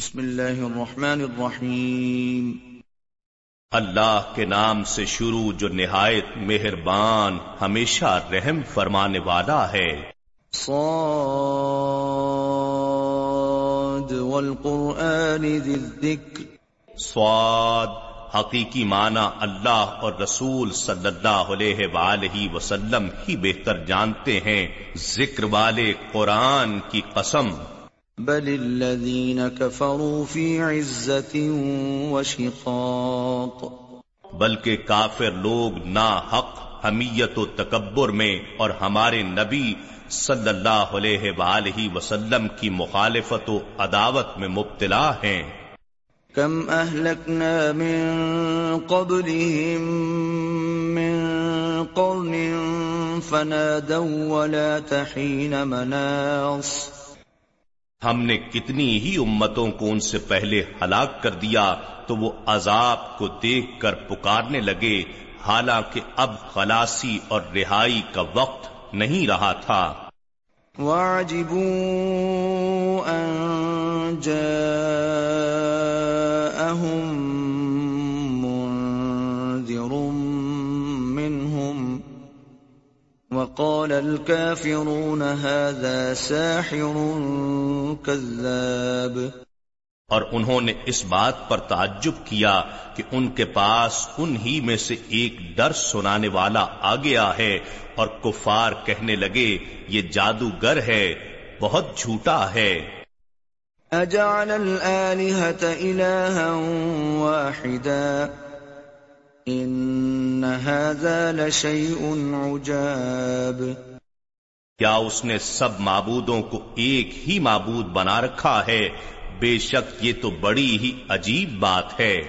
بسم اللہ الرحمن الرحیم۔ اللہ کے نام سے شروع جو نہایت مہربان ہمیشہ رحم فرمانے والا ہے۔ صاد والقرآن ذی الذکر۔ سواد حقیقی معنی اللہ اور رسول صلی اللہ علیہ وآلہ وسلم ہی بہتر جانتے ہیں۔ ذکر والے قرآن کی قسم۔ بل الذین کفروا فی عزت وشقاق بلکہ کافر لوگ نا حق حمیت و تکبر میں اور ہمارے نبی صلی اللہ علیہ وآلہ وسلم کی مخالفت و عداوت میں مبتلا ہیں۔ کم اہلکنا من قبلهم من قرن فنادوا ولا تحین مناص۔ ہم نے کتنی ہی امتوں کو ان سے پہلے ہلاک کر دیا تو وہ عذاب کو دیکھ کر پکارنے لگے، حالانکہ اب خلاصی اور رہائی کا وقت نہیں رہا تھا۔ وَعَجِبُوا أَن جَاءَهُم وَقَالَ الْكَافِرُونَ هَذَا سَاحِرٌ كَذَّابٌ۔ اور انہوں نے اس بات پر تعجب کیا کہ ان کے پاس انہی میں سے ایک ڈر سنانے والا آ گیا ہے اور کفار کہنے لگے یہ جادوگر ہے بہت جھوٹا ہے۔ أَجَعَلَ الْآلِهَةَ إِلَٰهًا وَاحِدًا۔ إِنَّ هَذَا لَشَيْءٌ عُجَابٌ۔ کیا اس نے سب معبودوں کو ایک ہی معبود بنا رکھا ہے؟ بے شک یہ تو بڑی ہی عجیب بات ہے۔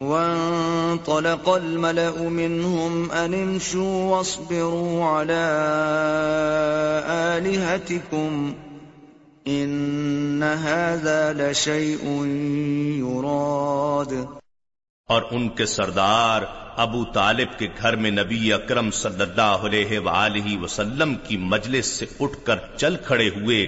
وانطلق الملأ منهم أن امشوا واصبروا على آلهتكم إن هذا لشيء يراد۔ اور ان کے سردار ابو طالب کے گھر میں نبی اکرم صلی اللہ علیہ وآلہ وسلم کی مجلس سے اٹھ کر چل کھڑے ہوئے،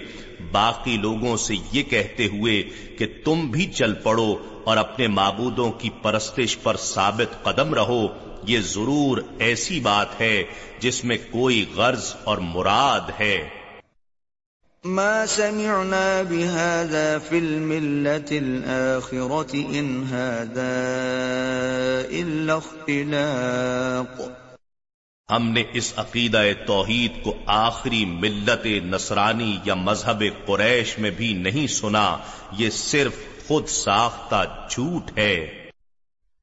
باقی لوگوں سے یہ کہتے ہوئے کہ تم بھی چل پڑو اور اپنے معبودوں کی پرستش پر ثابت قدم رہو۔ یہ ضرور ایسی بات ہے جس میں کوئی غرض اور مراد ہے۔ ما سمعنا بهذا في الملة الآخرة إن هذا إلا اختلاق. ہم نے اس عقیدہ توحید کو آخری ملت نصرانی یا مذہب قریش میں بھی نہیں سنا، یہ صرف خود ساختہ جھوٹ ہے۔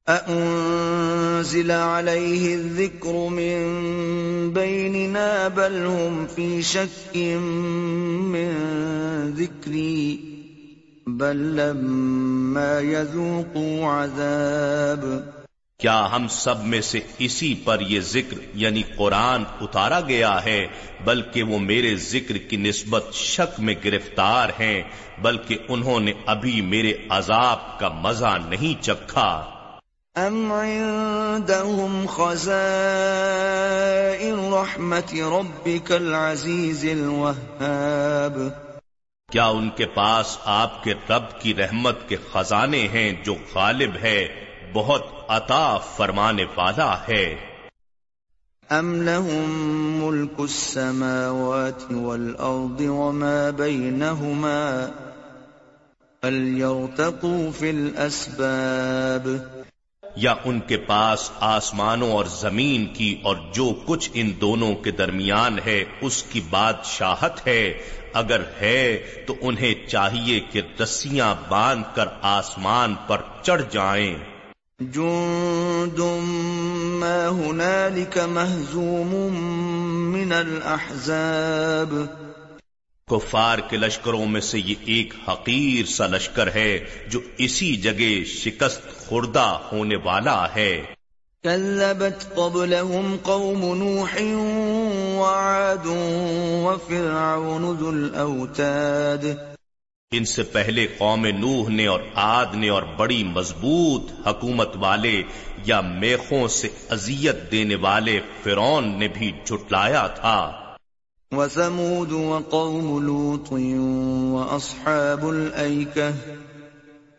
أأنزل عليه الذكر من بيننا بل هم في شك من ذكري بل لما يذوقوا عذاب کیا ہم سب میں سے اسی پر یہ ذکر یعنی قرآن اتارا گیا ہے بلکہ وہ میرے ذکر کی نسبت شک میں گرفتار ہیں بلکہ انہوں نے ابھی میرے عذاب کا مزہ نہیں چکھا ام عندهم خزائن رحمت ربك العزيز الوهاب۔ کیا ان کے پاس آپ کے رب کی رحمت کے خزانے ہیں جو غالب ہے بہت عطا فرمانے والا ہے؟ ام لهم ملك السماوات والارض وما بينهما فليرتقوا في الاسباب یا ان کے پاس آسمانوں اور زمین کی اور جو کچھ ان دونوں کے درمیان ہے، اس کی بادشاہت ہے۔ اگر ہے تو انہیں چاہیے کہ رسیاں باندھ کر آسمان پر چڑھ جائیں۔ جند ما هنالك مهزوم من الاحزاب کفار کے لشکروں میں سے یہ ایک حقیر سا لشکر ہے جو اسی جگہ شکست خوردہ ہونے والا ہے۔ كذبت قبلهم قوم نوح وعاد وفرعون ذو الاوتاد۔ ان سے پہلے قوم نوح نے اور عاد نے اور بڑی مضبوط حکومت والے یا میخوں سے اذیت دینے والے فرون نے بھی جھٹلایا تھا۔ وثمود وقوم لوط وأصحاب الأيكة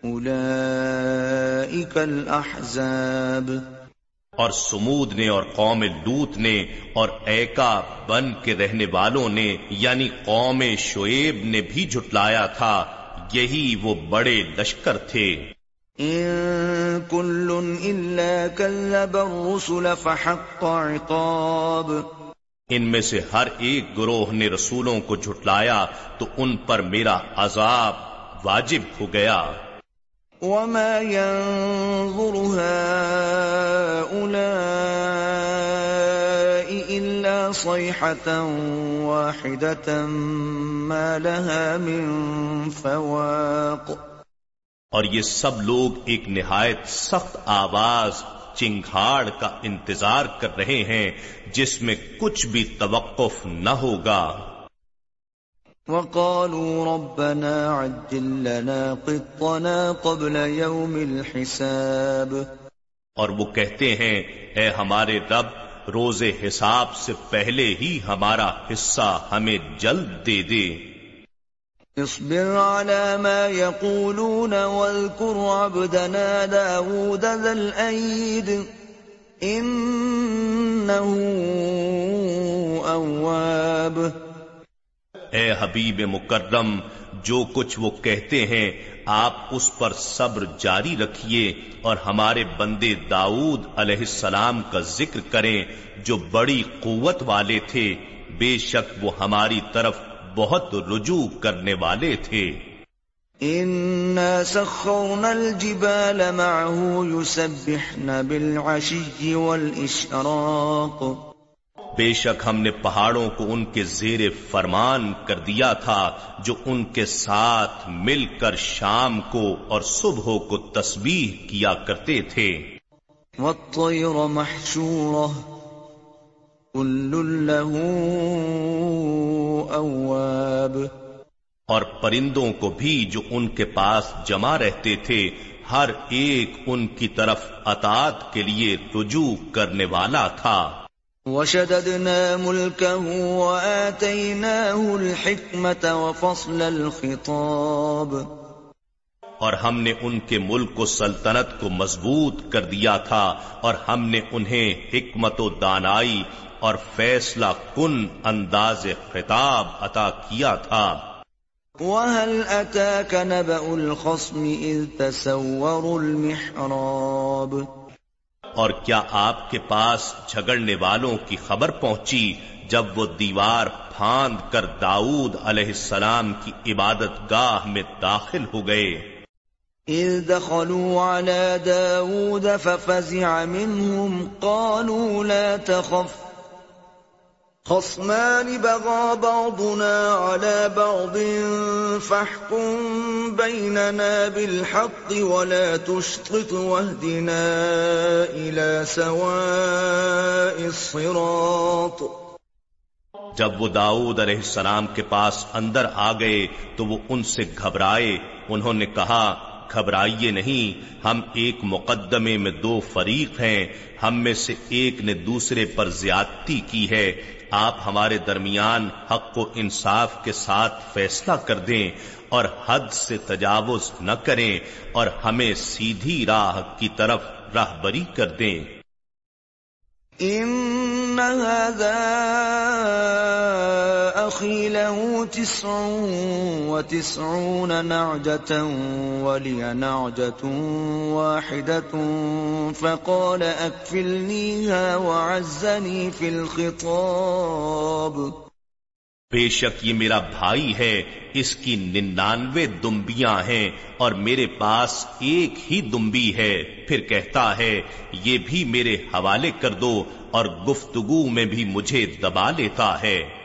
أولئك الأحزاب. اور سمود نے اور قوم لوت نے اور ایکا بن کے رہنے والوں نے یعنی قوم شعیب نے بھی جھٹلایا تھا یہی وہ بڑے لشکر تھے۔ ان كل الا كذب الرسل فحق عقاب۔ ان میں سے ہر ایک گروہ نے رسولوں کو جھٹلایا تو ان پر میرا عذاب واجب ہو گیا۔ وما ينظر هؤلاء إلا صيحة واحدة ما لها من فواق۔ اور یہ سب لوگ ایک نہایت سخت آواز چنگھاڑ کا انتظار کر رہے ہیں جس میں کچھ بھی توقف نہ ہوگا۔ وقالوا ربنا عجل لنا قطنا قبل يوم الحساب۔ اور وہ کہتے ہیں اے ہمارے رب روز حساب سے پہلے ہی ہمارا حصہ ہمیں جلد دے دے۔ اصبر على ما يقولون واذكر عبدنا داود ذا الأيد إنه أواب. اے حبیب مکرم، جو کچھ وہ کہتے ہیں، آپ اس پر صبر جاری رکھیے اور ہمارے بندے داؤد علیہ السلام کا ذکر کریں، جو بڑی قوت والے تھے، بے شک وہ ہماری طرف بہت رجوع کرنے والے تھے۔ سخرنا الجبال معه يسبحن بالعشي والإشراق۔ بے شک ہم نے پہاڑوں کو ان کے زیر فرمان کر دیا تھا جو ان کے ساتھ مل کر شام کو اور صبح کو تسبیح کیا کرتے تھے۔ والطير محشورة۔ له اواب اور پرندوں کو بھی جو ان کے پاس جمع رہتے تھے ہر ایک ان کی طرف اطاعت کے لیے رجوع کرنے والا تھا۔ وشددنا ملكه وآتيناه الحكمة وفصل الخطاب۔ اور ہم نے ان کے ملک و سلطنت کو مضبوط کر دیا تھا اور ہم نے انہیں حکمت و دانائی اور فیصلہ کن انداز خطاب عطا کیا تھا۔ وَهَلْ أَتَاكَ نَبَأُ الْخَصْمِ إِذْ تَسَوَّرُوا الْمِحْرَابِ؟ اور کیا آپ کے پاس جھگڑنے والوں کی خبر پہنچی جب وہ دیوار پھاند کر داؤد علیہ السلام کی عبادت گاہ میں داخل ہو گئے؟ إذ دخلوا على داود ففزع منهم قالوا لا تخف خصمان بغى بعضنا على بعض فاحكم بيننا بالحق ولا تشطط واهدنا إلى سواء الصراط. جب وہ داؤد علیہ السلام کے پاس اندر آ گئے تو وہ ان سے گھبرائے، انہوں نے کہا، گھبرائیے نہیں، ہم ایک مقدمے میں دو فریق ہیں، ہم میں سے ایک نے دوسرے پر زیادتی کی ہے آپ ہمارے درمیان حق و انصاف کے ساتھ فیصلہ کر دیں اور حد سے تجاوز نہ کریں اور ہمیں سیدھی راہ کی طرف راہبری کر دیں۔ ان هذا اخي له تسع وتسعون نعجة ولي نعجة واحدة فقال اكفلنيها وعزني في الخطاب. بے شک یہ میرا بھائی ہے، اس کی ننانوے دمبیاں ہیں اور میرے پاس ایک ہی دمبی ہے۔ پھر کہتا ہے، یہ بھی میرے حوالے کر دو اور گفتگو میں بھی مجھے دبا لیتا ہے۔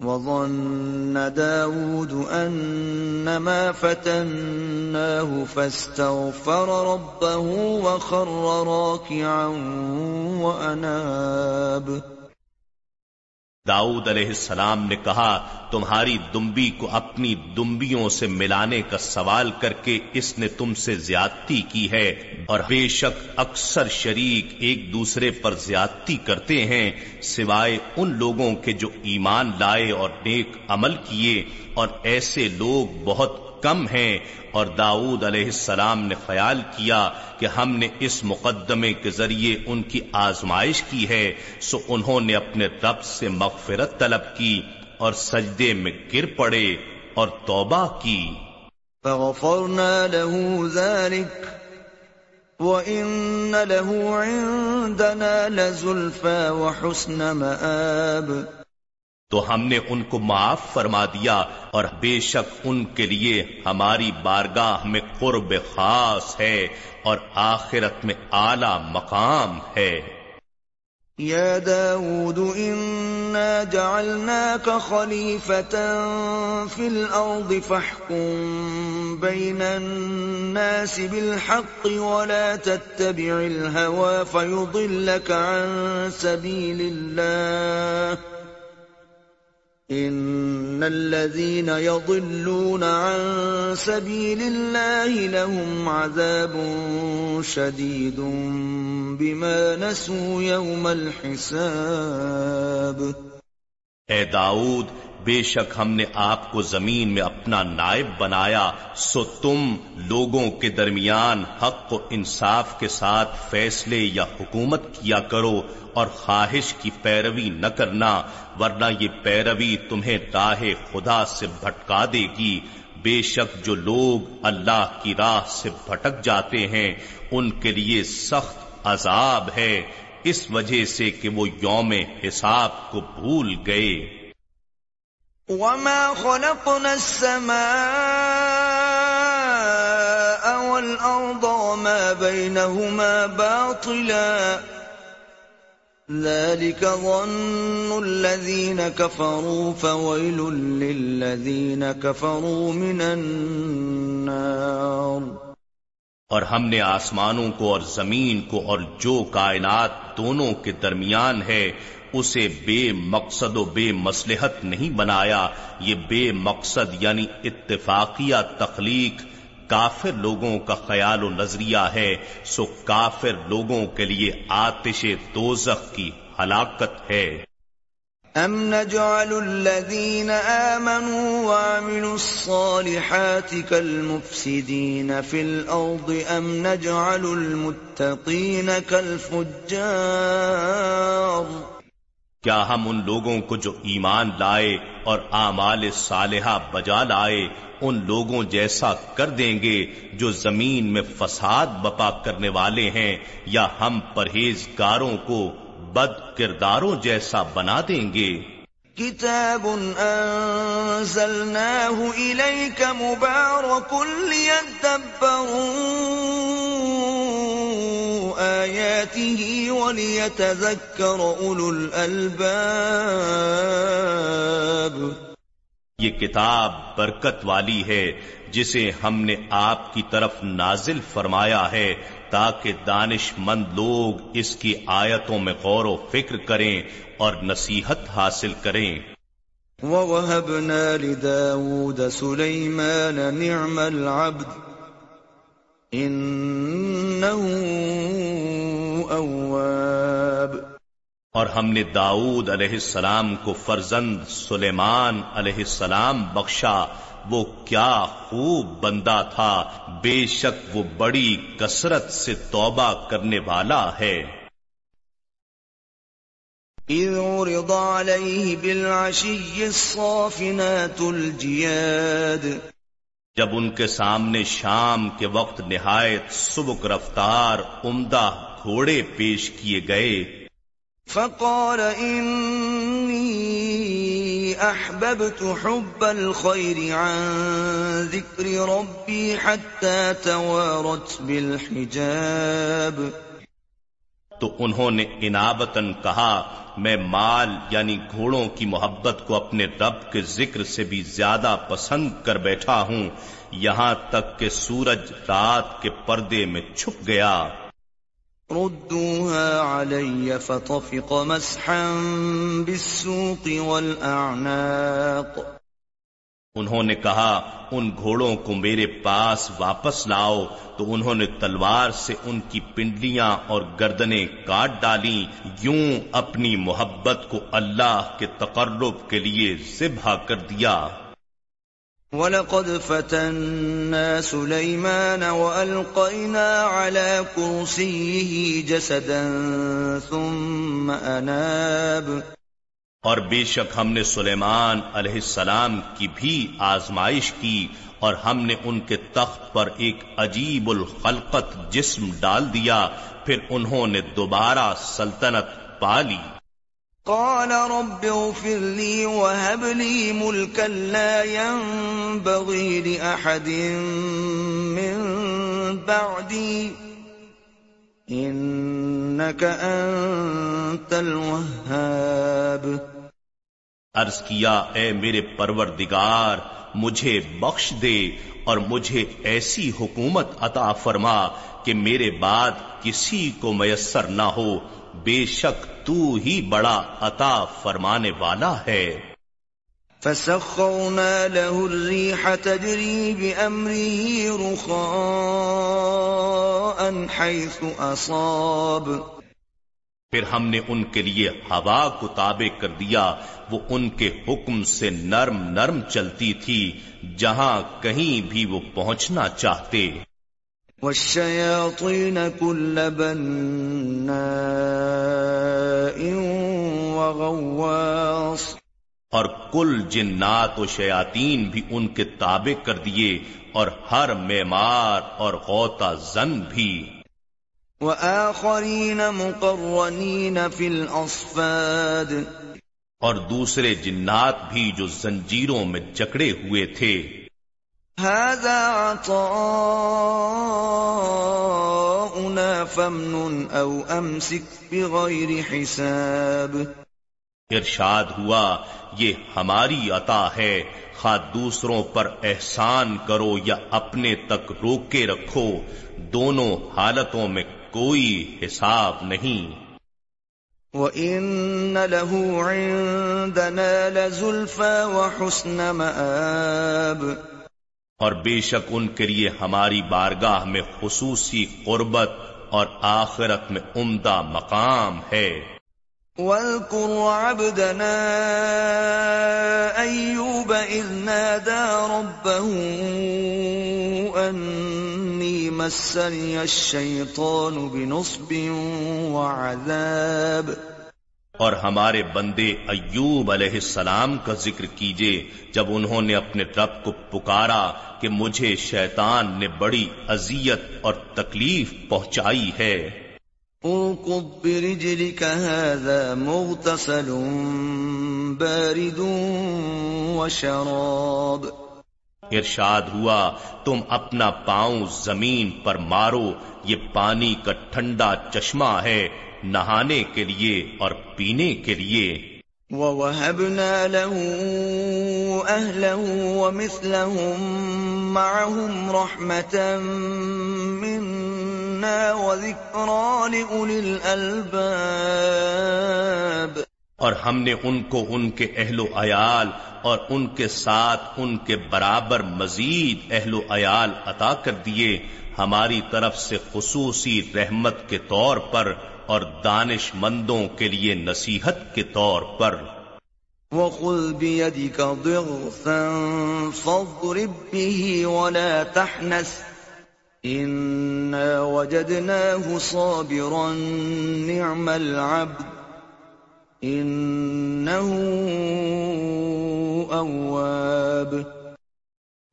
وظن داود أنما فتناه فاستغفر ربه وخر راكعا وأناب داؤد علیہ السلام نے کہا، تمہاری دمبی کو اپنی دمبیوں سے ملانے کا سوال کر کے اس نے تم سے زیادتی کی ہے۔ اور بے شک اکثر شریک ایک دوسرے پر زیادتی کرتے ہیں، سوائے ان لوگوں کے جو ایمان لائے اور نیک عمل کیے۔ اور ایسے لوگ بہت کم ہیں اور داؤد علیہ السلام نے خیال کیا کہ ہم نے اس مقدمے کے ذریعے ان کی آزمائش کی ہے، سو انہوں نے اپنے رب سے مغفرت طلب کی اور سجدے میں گر پڑے اور توبہ کی۔ فغفرنا له ذلك وَإِنَّ لَهُ عِندَنَا لَزُلْفَى وَحُسْنَ مَآبٍ۔ تو ہم نے ان کو معاف فرما دیا اور بے شک ان کے لیے ہماری بارگاہ میں قرب خاص ہے اور آخرت میں اعلی مقام ہے۔ یا داود انا جعلناك خلیفة فی الارض فاحکم بین الناس بالحق ولا تتبع الهوى فيضلك عن سبیل اللہ۔ ان الذين يضلون عن سبيل الله لهم عذاب شديد بما نسوا يوم الحساب اے داؤد، بے شک ہم نے آپ کو زمین میں اپنا نائب بنایا، سو تم لوگوں کے درمیان حق و انصاف کے ساتھ فیصلے یا حکومت کیا کرو اور خواہش کی پیروی نہ کرنا، ورنہ یہ پیروی تمہیں راہ خدا سے بھٹکا دے گی۔ بے شک جو لوگ اللہ کی راہ سے بھٹک جاتے ہیں، ان کے لیے سخت عذاب ہے۔ اس وجہ سے کہ وہ یوم حساب کو بھول گئے۔ وما خلقنا السماء والأرض وما بينهما باطلا۔ ذلك ظن الذين كفروا، فويل للذين كفروا من النار۔ اور ہم نے آسمانوں کو اور زمین کو اور جو کائنات دونوں کے درمیان ہے، اسے بے مقصد و بے مسلحت نہیں بنایا۔ یہ بے مقصد یعنی اتفاقیہ تخلیق کافر لوگوں کا خیال و نظریہ ہے۔ سو کافر لوگوں کے لیے آتش دوزخ کی ہلاکت ہے۔ ام نجعل الذين آمنوا وعملوا الصالحات كالمفسدين في الأرض ام نجعل المتقين كالفجار کیا ہم ان لوگوں کو جو ایمان لائے اور آمال صالحہ بجا لائے، ان لوگوں جیسا کر دیں گے جو زمین میں فساد بپا کرنے والے ہیں یا ہم پرہیزگاروں کو بد کرداروں جیسا بنا دیں گے۔ کتاب انزلناه الیک مبارک آياته وليتذكر أولو الألباب یہ کتاب برکت والی ہے۔ جسے ہم نے آپ کی طرف نازل فرمایا ہے تاکہ دانش مند لوگ اس کی آیتوں میں غور و فکر کریں اور نصیحت حاصل کریں۔ وَوَهَبْنَا لِدَاوُودَ سُلَيْمَانَ نِعْمَ الْعَبْدِ اواب اور ہم نے داؤد علیہ السلام کو فرزند سلیمان علیہ السلام بخشا۔ وہ کیا خوب بندہ تھا بے شک وہ بڑی کثرت سے توبہ کرنے والا ہے۔ اذ عرض بالعشی الصافنات الجیاد۔ جب ان کے سامنے شام کے وقت نہایت سبک رفتار عمدہ گھوڑے پیش کیے گئے۔ فقال انی احببت حب الخير عن ذکر ربی حتى توارت بالحجاب. تو انہوں نے انابتن کہا، میں مال یعنی گھوڑوں کی محبت کو اپنے رب کے ذکر سے بھی زیادہ پسند کر بیٹھا ہوں، یہاں تک کہ سورج رات کے پردے میں چھپ گیا۔ ردوها علي فطفق مسحا بالسوق والأعناق. انہوں نے کہا، ان گھوڑوں کو میرے پاس واپس لاؤ۔ تو انہوں نے تلوار سے ان کی پنڈلیاں اور گردنیں کاٹ ڈالی۔ یوں اپنی محبت کو اللہ کے تقرب کے لیے ذبح کر دیا۔ وَلَقَدْ فَتَنَّا سُلَيْمَانَ وَأَلْقَيْنَا عَلَى كُرْسِيِّهِ جَسَدًا ثُمَّ أَنَابَ. اور بے شک ہم نے سلیمان علیہ السلام کی بھی آزمائش کی اور ہم نے ان کے تخت پر ایک عجیب الخلقت جسم ڈال دیا، پھر انہوں نے دوبارہ سلطنت پالی قال رب اغفر لي وهب لي ملكا لا ينبغي لأحد من بعدي. إنك أنت الوهاب. عرض کیا، اے میرے پروردگار، مجھے بخش دے اور مجھے ایسی حکومت عطا فرما کہ میرے بعد کسی کو میسر نہ ہو۔ بے شک تو ہی بڑا عطا فرمانے والا ہے۔ فسخرنا له الريح تجري بأمره رخاء حيث أصاب۔ پھر ہم نے ان کے لیے ہوا کو تابع کر دیا وہ ان کے حکم سے نرم نرم چلتی تھی جہاں کہیں بھی وہ پہنچنا چاہتے۔ والشياطين كل بناء وغواص اور کل جنات و شیاطین بھی ان کے تابع کر دیے اور ہر معمار اور غوطہ زن بھی۔ وآخرين مقرنين في الأصفاد اور دوسرے جنات بھی جو زنجیروں میں جکڑے ہوئے تھے۔ هذا عطاؤنا فمن او امسك بغير حساب. ارشاد ہوا یہ ہماری عطا ہے خواہ دوسروں پر احسان کرو یا اپنے تک روکے رکھو دونوں حالتوں میں کوئی حساب نہیں۔ وَإِنَّ لَهُ عِندَنَا لَزُلْفَى وَحُسْنَ مَآبٍ۔ اور بے شک ان کے لیے ہماری بارگاہ میں خصوصی قربت اور آخرت میں عمدہ مقام ہے۔ وَاذْكُرْ عَبْدَنَا أَيُّوبَ إِذْ نَادَى رَبَّهُ أَنِّي مَسَّنِيَ الشَّيْطَانُ بِنُصْبٍ وَعَذَابٍ اور ہمارے بندے ایوب علیہ السلام کا ذکر کیجیے جب انہوں نے اپنے رب کو پکارا کہ مجھے شیطان نے بڑی اذیت اور تکلیف پہنچائی ہے۔ هذا مغتسل بارد وشراب ارشاد ہوا تم اپنا پاؤں زمین پر مارو یہ پانی کا ٹھنڈا چشمہ ہے۔ نہانے کے لیے اور پینے کے لیے۔ وَوَهَبْنَا لَهُ أَهْلَهُ وَمِثْلَهُمْ مَعَهُمْ رَحْمَةً مِنَّا وَذِكْرَى لِأُولِي الْأَلْبَابِ۔ اور ہم نے ان کو ان کے اہل و عیال اور ان کے ساتھ ان کے برابر مزید اہل و عیال عطا کر دیے۔ ہماری طرف سے خصوصی رحمت کے طور پر اور دانش مندوں کے لیے نصیحت کے طور پر۔ وَخُذْ بِيَدِكَ ضِغْثًا فَاضْرِبْ بِهِ وَلَا تَحْنَسْ إِنَّا وَجَدْنَاهُ صَابِرًا نِعْمَ الْعَبْدِ إِنَّهُ أَوَّابِ۔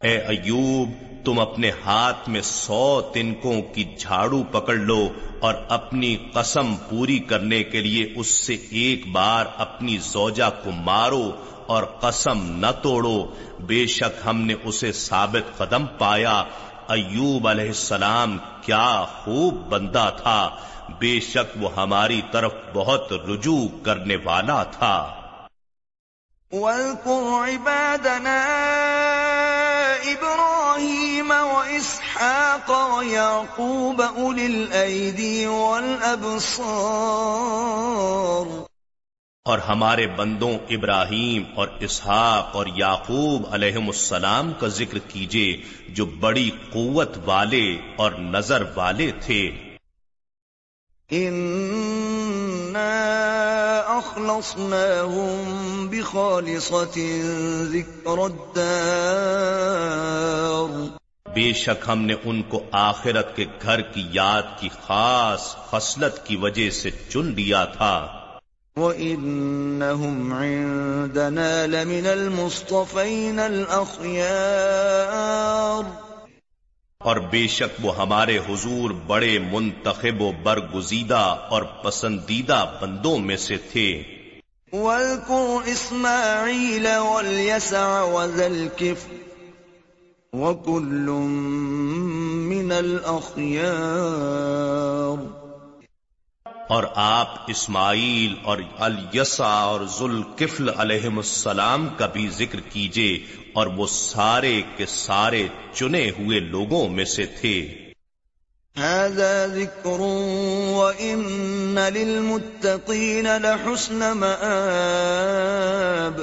اے ایوب تم اپنے ہاتھ میں سو تنکوں کی جھاڑو پکڑ لو اور اپنی قسم پوری کرنے کے لیے اس سے ایک بار اپنی زوجہ کو مارو اور قسم نہ توڑو۔ بے شک ہم نے اسے ثابت قدم پایا۔ ایوب علیہ السلام کیا خوب بندہ تھا۔ بے شک وہ ہماری طرف بہت رجوع کرنے والا تھا۔ وَاذْكُرْ عِبَادَنَا إِبْرَاهِيمَ وَإِسْحَاقَ وَيَعْقُوبَ أُولِي الْأَيْدِي وَالْأَبْصَارِ. اور ہمارے بندوں ابراہیم اور اسحاق اور یعقوب علیہم السلام کا ذکر کیجیے جو بڑی قوت والے اور نظر والے تھے۔ اخلصناهم بخالصة ذكر الدار. بے شک ہم نے ان کو آخرت کے گھر کی یاد کی خاص خصلت کی وجہ سے چن لیا تھا۔ وَإِنَّهُمْ عِندَنَا لَمِنَ الْمُصْطَفَيْنَ الْأَخْيَارِ اور بے شک وہ ہمارے حضور بڑے منتخب و برگزیدہ اور پسندیدہ بندوں میں سے تھے۔ وَاذْكُرْ إِسْمَاعِيلَ وَالْيَسَعَ وَذَا الْكِفْرِ وَكُلٌّ مِّنَ الْأَخْيَارِ اور آپ اسماعیل اور الیسا اور ذوالکفل علیہم السلام کا بھی ذکر کیجیے اور وہ سارے کے سارے چنے ہوئے لوگوں میں سے تھے۔ ذكر وإن للمتقين لحسن مآب۔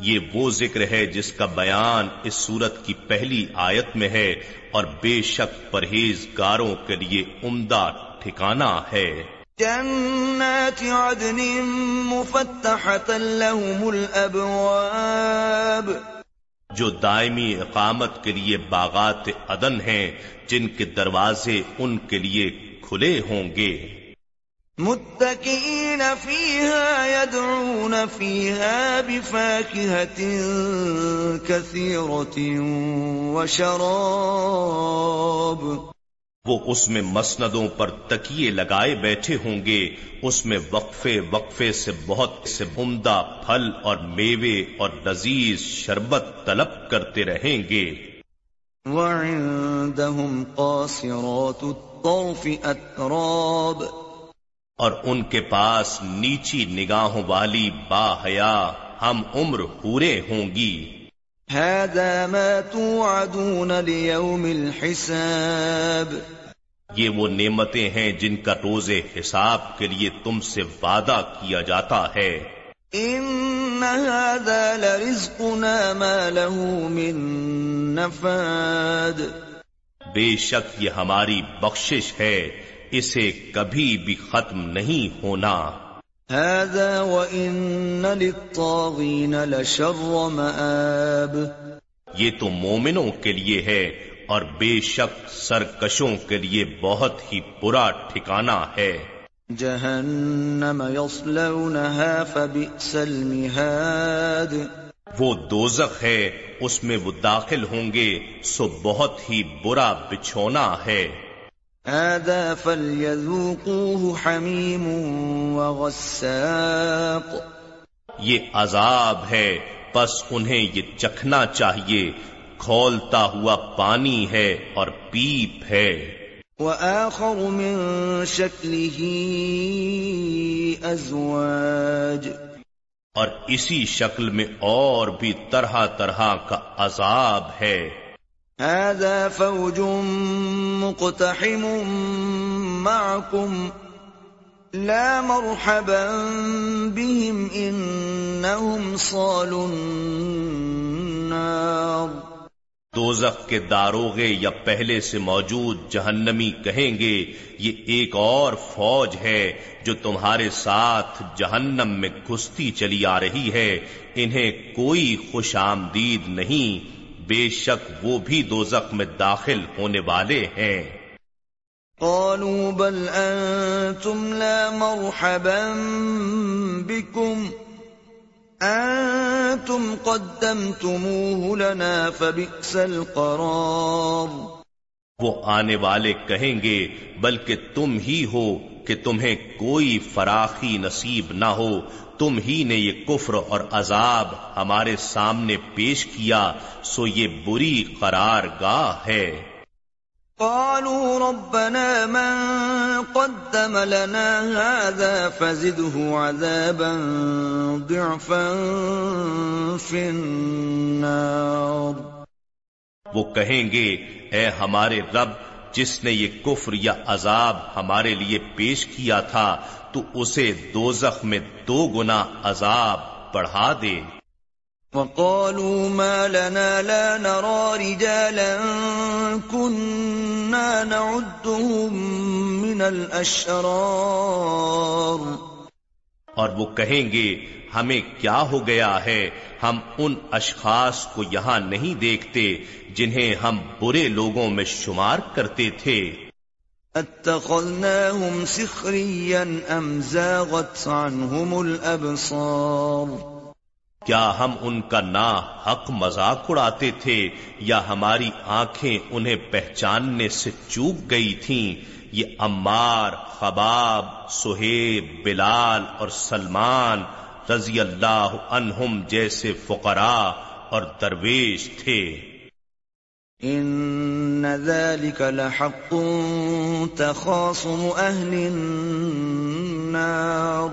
یہ وہ ذکر ہے جس کا بیان اس صورت کی پہلی آیت میں ہے اور بے شک پرہیزگاروں کے لیے عمدہ ٹھکانہ ہے۔ جنات عدن مفتحة لهم الأبواب. جو دائمی اقامت کے لیے باغات عدن ہیں جن کے دروازے ان کے لیے کھلے ہوں گے۔ متكئين فيها يدعون فيها بفاكهة كثيرة وشراب۔ وہ اس میں مسندوں پر تکیے لگائے بیٹھے ہوں گے اس میں وقفے وقفے سے بہت سے عمدہ پھل اور میوے اور لذیذ شربت طلب کرتے رہیں گے۔ وعندهم قاصرات الطرف اتراب اور ان کے پاس نیچی نگاہوں والی با حیا ہم عمر پورے ہوں گی۔ هذا ما توعدون ليوم الحساب یہ وہ نعمتیں ہیں جن کا روز حساب کے لیے تم سے وعدہ کیا جاتا ہے۔ ان هذا لرزقنا ما له من نفاد بے شک یہ ہماری بخشش ہے اسے کبھی بھی ختم نہیں ہونا۔ هذا وإن للطاغين لشر مآب۔ یہ تو مومنوں کے لیے ہے اور بے شک سرکشوں کے لیے بہت ہی برا ٹھکانہ ہے۔ جہنم يصلونها فبئس المهاد وہ دوزخ ہے اس میں وہ داخل ہوں گے سو بہت ہی برا بچھونا ہے۔ هذا فليذوقوه حميم وغساق. یہ عذاب ہے پس انہیں یہ چکھنا چاہیے۔ کھولتا ہوا پانی ہے اور پیپ ہے۔ وآخر من شکله ازواج۔ اور اسی شکل میں اور بھی طرح طرح کا عذاب ہے۔ هذا فوج مقتحم معكم لا مرحبا بهم انهم صالوا النار. دوزخ کے داروغے یا پہلے سے موجود جہنمی کہیں گے، یہ ایک اور فوج ہے جو تمہارے ساتھ جہنم میں گھستی چلی آ رہی ہے، انہیں کوئی خوش آمدید نہیں بے شک وہ بھی دوزخ میں داخل ہونے والے ہیں۔ قالوا بل انتم لا مرحبا بكم۔ انتم قدمتموه لنا فبئس القرار۔ وہ آنے والے کہیں گے بلکہ تم ہی ہو کہ تمہیں کوئی فراخی نصیب نہ ہو۔ تم ہی نے یہ کفر اور عذاب ہمارے سامنے پیش کیا سو یہ بری قرار گاہ ہے۔ قالوا ربنا من قدم لنا هذا فزده عذابا ضعفا في النار۔ وہ کہیں گے اے ہمارے رب جس نے یہ کفر یا عذاب ہمارے لیے پیش کیا تھا تو اسے دوزخ میں دو گنا عذاب بڑھا دے۔ وقالوا ما لنا لا نرى رجالا كنا نعدهم من الأشرار۔ اور وہ کہیں گے ہمیں کیا ہو گیا ہے؟ ہم ان اشخاص کو یہاں نہیں دیکھتے جنہیں ہم برے لوگوں میں شمار کرتے تھے۔ اتخذناهم سخريا ام زاغت عنهم الابصار کیا ہم ان کا نا حق مذاق اڑاتے تھے یا ہماری آنکھیں انہیں پہچاننے سے چوک گئی تھیں؟ یہ امار خباب، سہیب، بلال اور سلمان رضی اللہ عنہم جیسے فقراء اور درویش تھے۔ ان ذلك لحق تخاصم اہل النار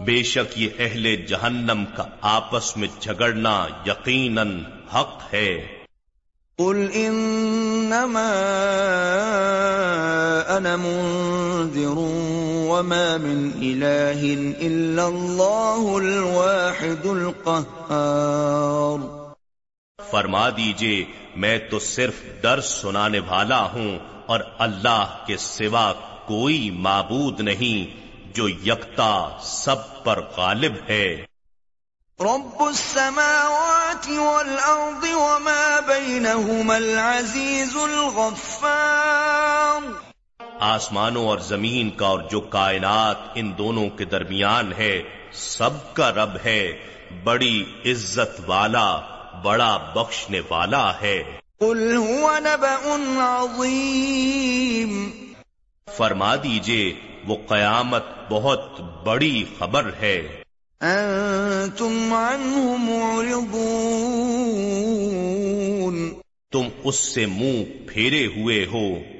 بے شک یہ اہل جہنم کا آپس میں جھگڑنا یقیناً حق ہے۔ قل انما انا منذر وما من الہ الا اللہ الواحد القہار فرما دیجیے میں تو صرف ڈر سنانے والا ہوں اور اللہ کے سوا کوئی معبود نہیں جو یکتا سب پر غالب ہے۔ رب السماوات والارض وما بينهما العزيز الغفار۔ آسمانوں اور زمین کا اور جو کائنات ان دونوں کے درمیان ہے سب کا رب ہے بڑی عزت والا۔ بڑا بخشنے والا ہے۔ قل هو نبأ عظیم۔ فرما دیجیے وہ قیامت بہت بڑی خبر ہے۔ انتم عنه معرضون۔ تم اس سے منہ پھیرے ہوئے ہو۔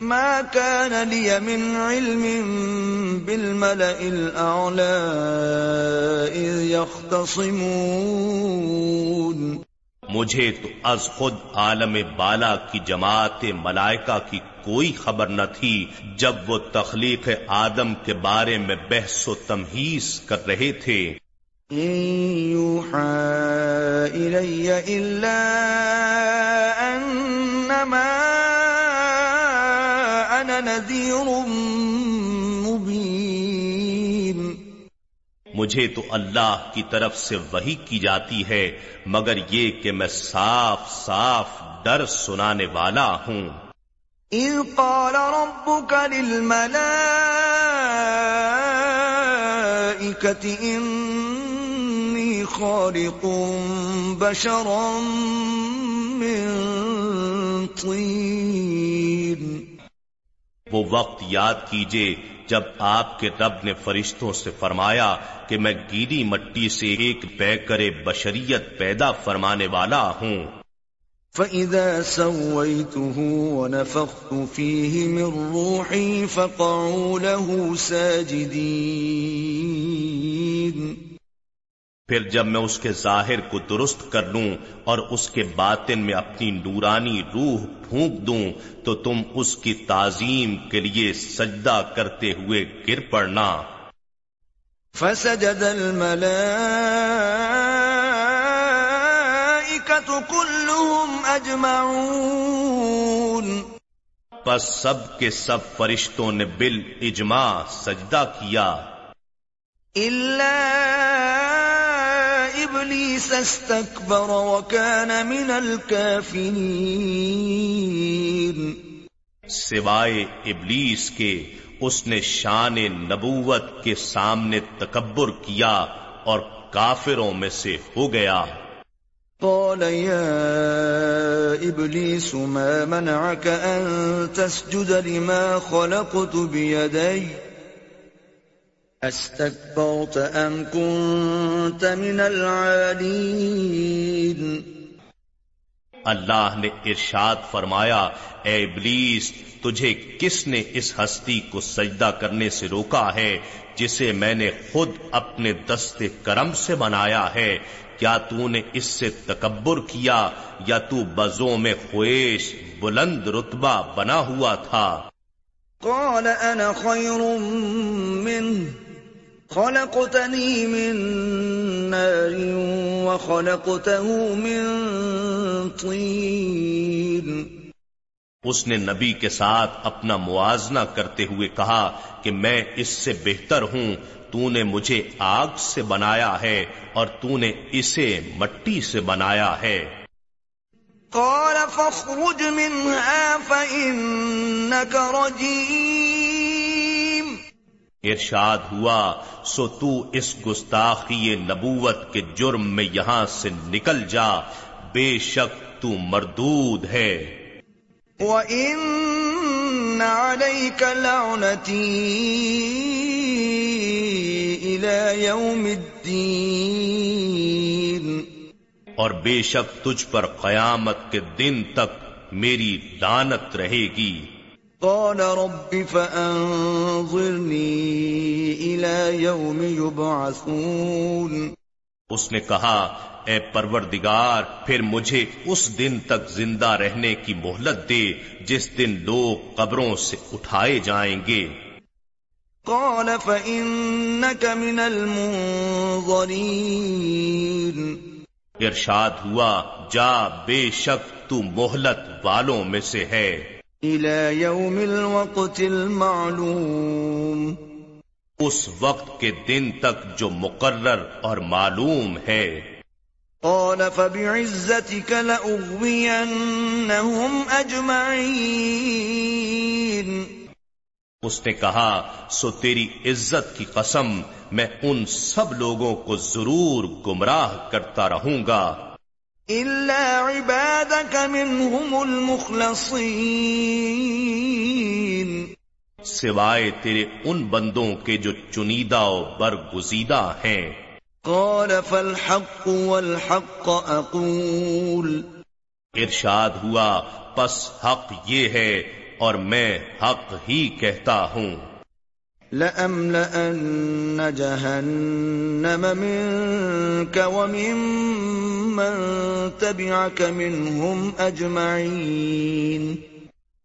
ما كان لي من علم بالملأ الأعلى إذ يختصمون. مجھے تو از خود عالم بالا کی جماعت ملائکہ کی کوئی خبر نہ تھی جب وہ تخلیق آدم کے بارے میں بحث و تمہیز کر رہے تھے۔ مجھے تو اللہ کی طرف سے وہی کی جاتی ہے، مگر یہ کہ میں صاف صاف ڈر سنانے والا ہوں۔ اذ قال ربك للملائكة إني خالق بشرا من طين۔ وہ وقت یاد کیجیے جب آپ کے رب نے فرشتوں سے فرمایا کہ میں گیری مٹی سے ایک بے کرے بشریت پیدا فرمانے والا ہوں۔ فَإِذَا سَوَّيْتُهُ وَنَفَخْتُ فِيهِ مِن رُّوحِي فَقَعُوا لَهُ سَاجِدِينَ پھر جب میں اس کے ظاہر کو درست کر لوں اور اس کے باطن میں اپنی نورانی روح پھونک دوں تو تم اس کی تعظیم کے لیے سجدہ کرتے ہوئے گر پڑنا۔ فسجد الملائكة كلهم أجمعون۔ پس سب کے سب فرشتوں نے بال اجماع سجدہ کیا۔ إلا إبليس استكبر وكان من الكافرين۔ سوائے ابلیس کے اس نے شان نبوت کے سامنے تکبر کیا اور کافروں میں سے ہو گیا۔ قال يا إبليس ما منعك أن تسجد لما خلقت بيدي أستكبرت أم كنت من العالين؟ اللہ نے ارشاد فرمایا اے ابلیس تجھے کس نے اس ہستی کو سجدہ کرنے سے روکا ہے جسے میں نے خود اپنے دست کرم سے بنایا ہے؟ کیا تو نے اس سے تکبر کیا یا تو بزوں میں خویش بلند رتبہ بنا ہوا تھا؟ قال انا خير منه. خلقتني من نار وخلقته من طين اس نے نبی کے ساتھ اپنا موازنہ کرتے ہوئے کہا کہ میں اس سے بہتر ہوں تو نے مجھے آگ سے بنایا ہے اور تو نے اسے مٹی سے بنایا ہے۔ قال فاخرج منها فإنك رجيم ارشاد ہوا سو تو اس گستاخی نبوت کے جرم میں یہاں سے نکل جا بے شک تو مردود ہے۔ وَإِنَّ عَلَيْكَ لَعْنَتِي إِلَى يَوْمِ الدِّينِ۔ اور بے شک تجھ پر قیامت کے دن تک میری لانت رہے گی۔ قال رب فأنظرني إلى يوم يبعثون. اس نے کہا اے پروردگار پھر مجھے اس دن تک زندہ رہنے کی مہلت دے جس دن لوگ قبروں سے اٹھائے جائیں گے۔ قال فإنك من المنظرين. ارشاد ہوا جا بے شک تو مہلت والوں میں سے ہے۔ إلى يوم الوقت المعلوم۔ اس وقت کے دن تک جو مقرر اور معلوم ہے۔ قال فبعزتك لأغوينهم أجمعين۔ اس نے کہا سو تیری عزت کی قسم میں ان سب لوگوں کو ضرور گمراہ کرتا رہوں گا۔ إلا عبادك منهم المخلصين سوائے تیرے ان بندوں کے جو چنیدہ و برگزیدہ ہیں۔ قال فالحق والحق أقول ارشاد ہوا پس حق یہ ہے اور میں حق ہی کہتا ہوں۔ لأملأن جهنم منك ومن من تبعك منهم أجمعين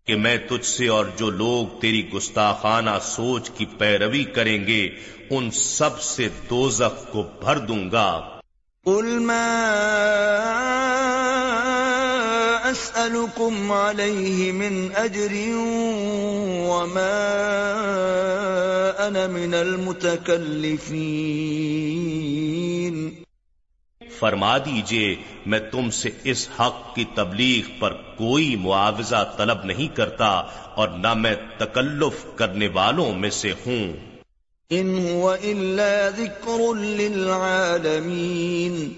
کہ میں تجھ سے اور جو لوگ تیری گستاخانہ سوچ کی پیروی کریں گے ان سب سے دوزخ کو بھر دوں گا۔ قل ما أسألكم عليه من أجر وما أنا من المتكلفين. فرما دیجیے میں تم سے اس حق کی تبلیغ پر کوئی معاوضہ طلب نہیں کرتا اور نہ میں تکلف کرنے والوں میں سے ہوں۔ إن هو إلا ذكر للعالمين.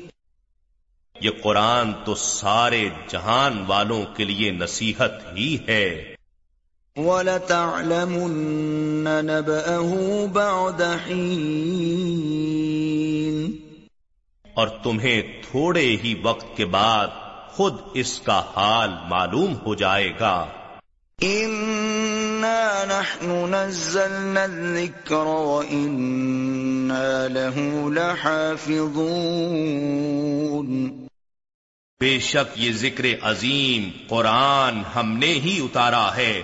یہ قرآن تو سارے جہان والوں کے لیے نصیحت ہی ہے۔ وَلَتَعْلَمُنَّ نَبَأَهُ بَعْدَ حِينٍ. اور تمہیں تھوڑے ہی وقت کے بعد خود اس کا حال معلوم ہو جائے گا۔ إِنَّا نَحْنُ نَزَّلْنَا الذِّكْرَ وَإِنَّا لَهُ لَحَافِظُونَ۔ بے شک یہ ذکر عظیم قرآن ہم نے ہی اتارا ہے۔